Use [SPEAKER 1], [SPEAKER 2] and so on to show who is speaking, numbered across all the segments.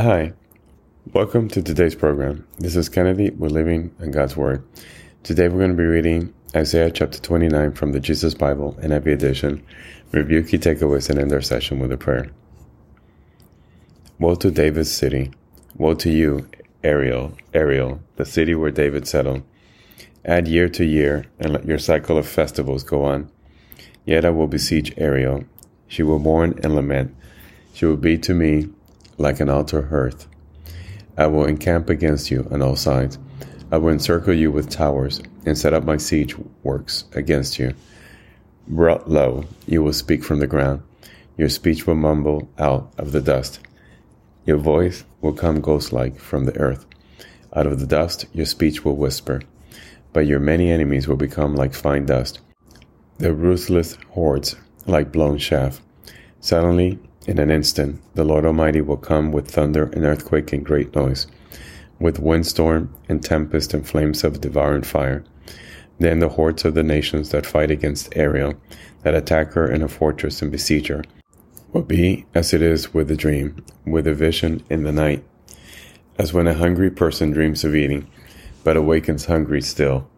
[SPEAKER 1] Hi, welcome to today's program. This is Kennedy. We're living in God's Word. Today we're going to be reading Isaiah chapter 29 from the Jesus Bible NIV edition. Review key takeaways and end our session with a prayer. Woe to David's city! Woe to you, Ariel, Ariel, the city where David settled. Add year to year, and let your cycle of festivals go on. Yet I will besiege Ariel. She will mourn and lament. She will be to me like an altar hearth. I will encamp against you on all sides. I will encircle you with towers and set up my siege works against you. Brought low, you will speak from the ground. Your speech will mumble out of the dust. Your voice will come ghost like from the earth. Out of the dust, your speech will whisper. But your many enemies will become like fine dust, their ruthless hordes like blown chaff. Suddenly, in an instant, the Lord Almighty will come with thunder and earthquake and great noise, with windstorm and tempest and flames of devouring fire. Then the hordes of the nations that fight against Ariel, that attack her in a fortress and besiege her, will be as it is with a dream, with a vision in the night, as when a hungry person dreams of eating, but awakens hungry still,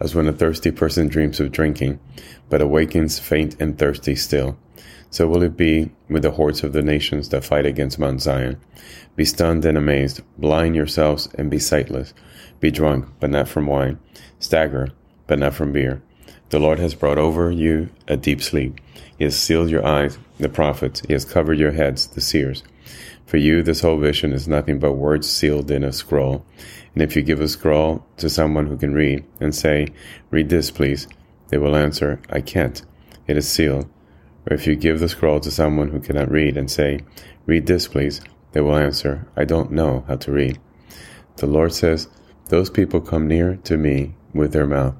[SPEAKER 1] as when a thirsty person dreams of drinking, but awakens faint and thirsty still. So will it be with the hordes of the nations that fight against Mount Zion. Be stunned and amazed, blind yourselves and be sightless. Be drunk, but not from wine. Stagger, but not from beer. The Lord has brought over you a deep sleep. He has sealed your eyes, the prophets. He has covered your heads, the seers. For you, this whole vision is nothing but words sealed in a scroll. And if you give a scroll to someone who can read and say, Read this, please, they will answer, I can't. It is sealed. Or if you give the scroll to someone who cannot read and say, Read this, please, they will answer, I don't know how to read. The Lord says, Those people come near to me with their mouth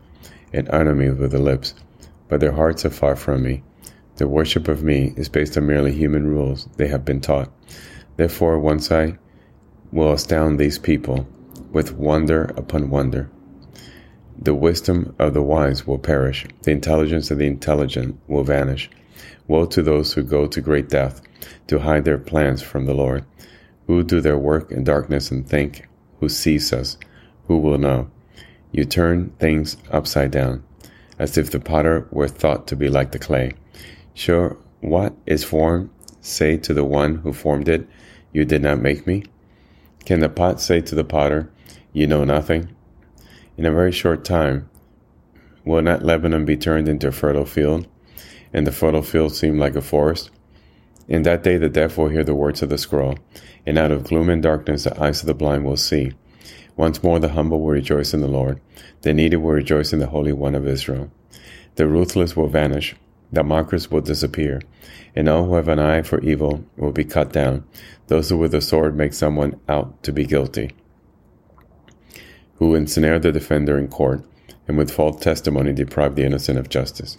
[SPEAKER 1] and honor me with their lips, but their hearts are far from me. Their worship of me is based on merely human rules they have been taught. Therefore, once I will astound these people with wonder upon wonder. The wisdom of the wise will perish, the intelligence of the intelligent will vanish. Woe to those who go to great death to hide their plans from the Lord, who do their work in darkness and think, who sees us, who will know. You turn things upside down, as if the potter were thought to be like the clay. Sure, what is formed, say to the one who formed it, you did not make me? Can the pot say to the potter, You know nothing? In a very short time, will not Lebanon be turned into a fertile field, and the fertile field seem like a forest? In that day the deaf will hear the words of the scroll, and out of gloom and darkness the eyes of the blind will see. Once more the humble will rejoice in the Lord, the needy will rejoice in the Holy One of Israel. The ruthless will vanish, the mockers will disappear, and all who have an eye for evil will be cut down, those who with the sword make someone out to be guilty, who ensnare the defender in court, and with false testimony deprive the innocent of justice.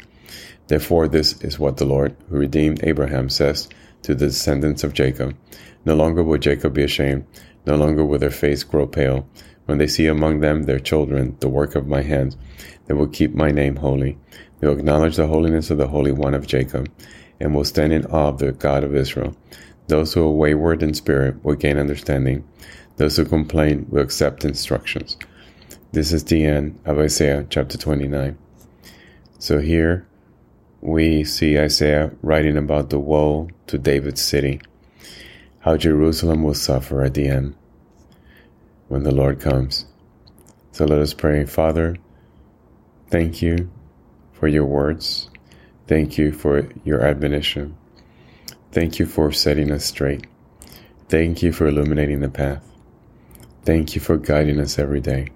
[SPEAKER 1] Therefore, this is what the Lord, who redeemed Abraham, says to the descendants of Jacob No longer will Jacob be ashamed, no longer will their face grow pale. When they see among them their children, the work of my hands, they will keep my name holy. They will acknowledge the holiness of the Holy One of Jacob, and will stand in awe of the God of Israel. Those who are wayward in spirit will gain understanding. Those who complain will accept instructions. This is the end of Isaiah chapter 29. So here we see Isaiah writing about the woe to David's city, how Jerusalem will suffer at the end when the Lord comes. So let us pray. Father, thank you for your words. Thank you for your admonition. Thank you for setting us straight. Thank you for illuminating the path. Thank you for guiding us every day.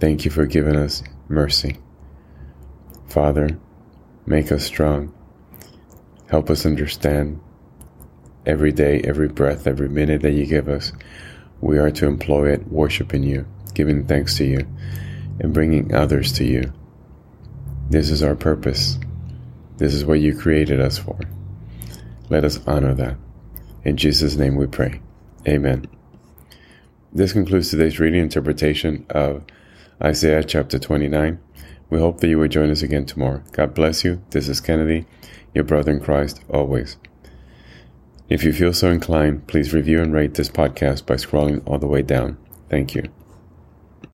[SPEAKER 1] Thank you for giving us mercy. Father, make us strong. Help us understand every day, every breath, every minute that you give us. We are to employ it worshiping you, giving thanks to you, and bringing others to you. This is our purpose. This is what you created us for. Let us honor that. In Jesus' name we pray. Amen. This concludes today's reading interpretation of Isaiah chapter 29. We hope that you will join us again tomorrow. God bless you. This is Kennedy, your brother in Christ, always. If you feel so inclined, please review and rate this podcast by scrolling all the way down. Thank you.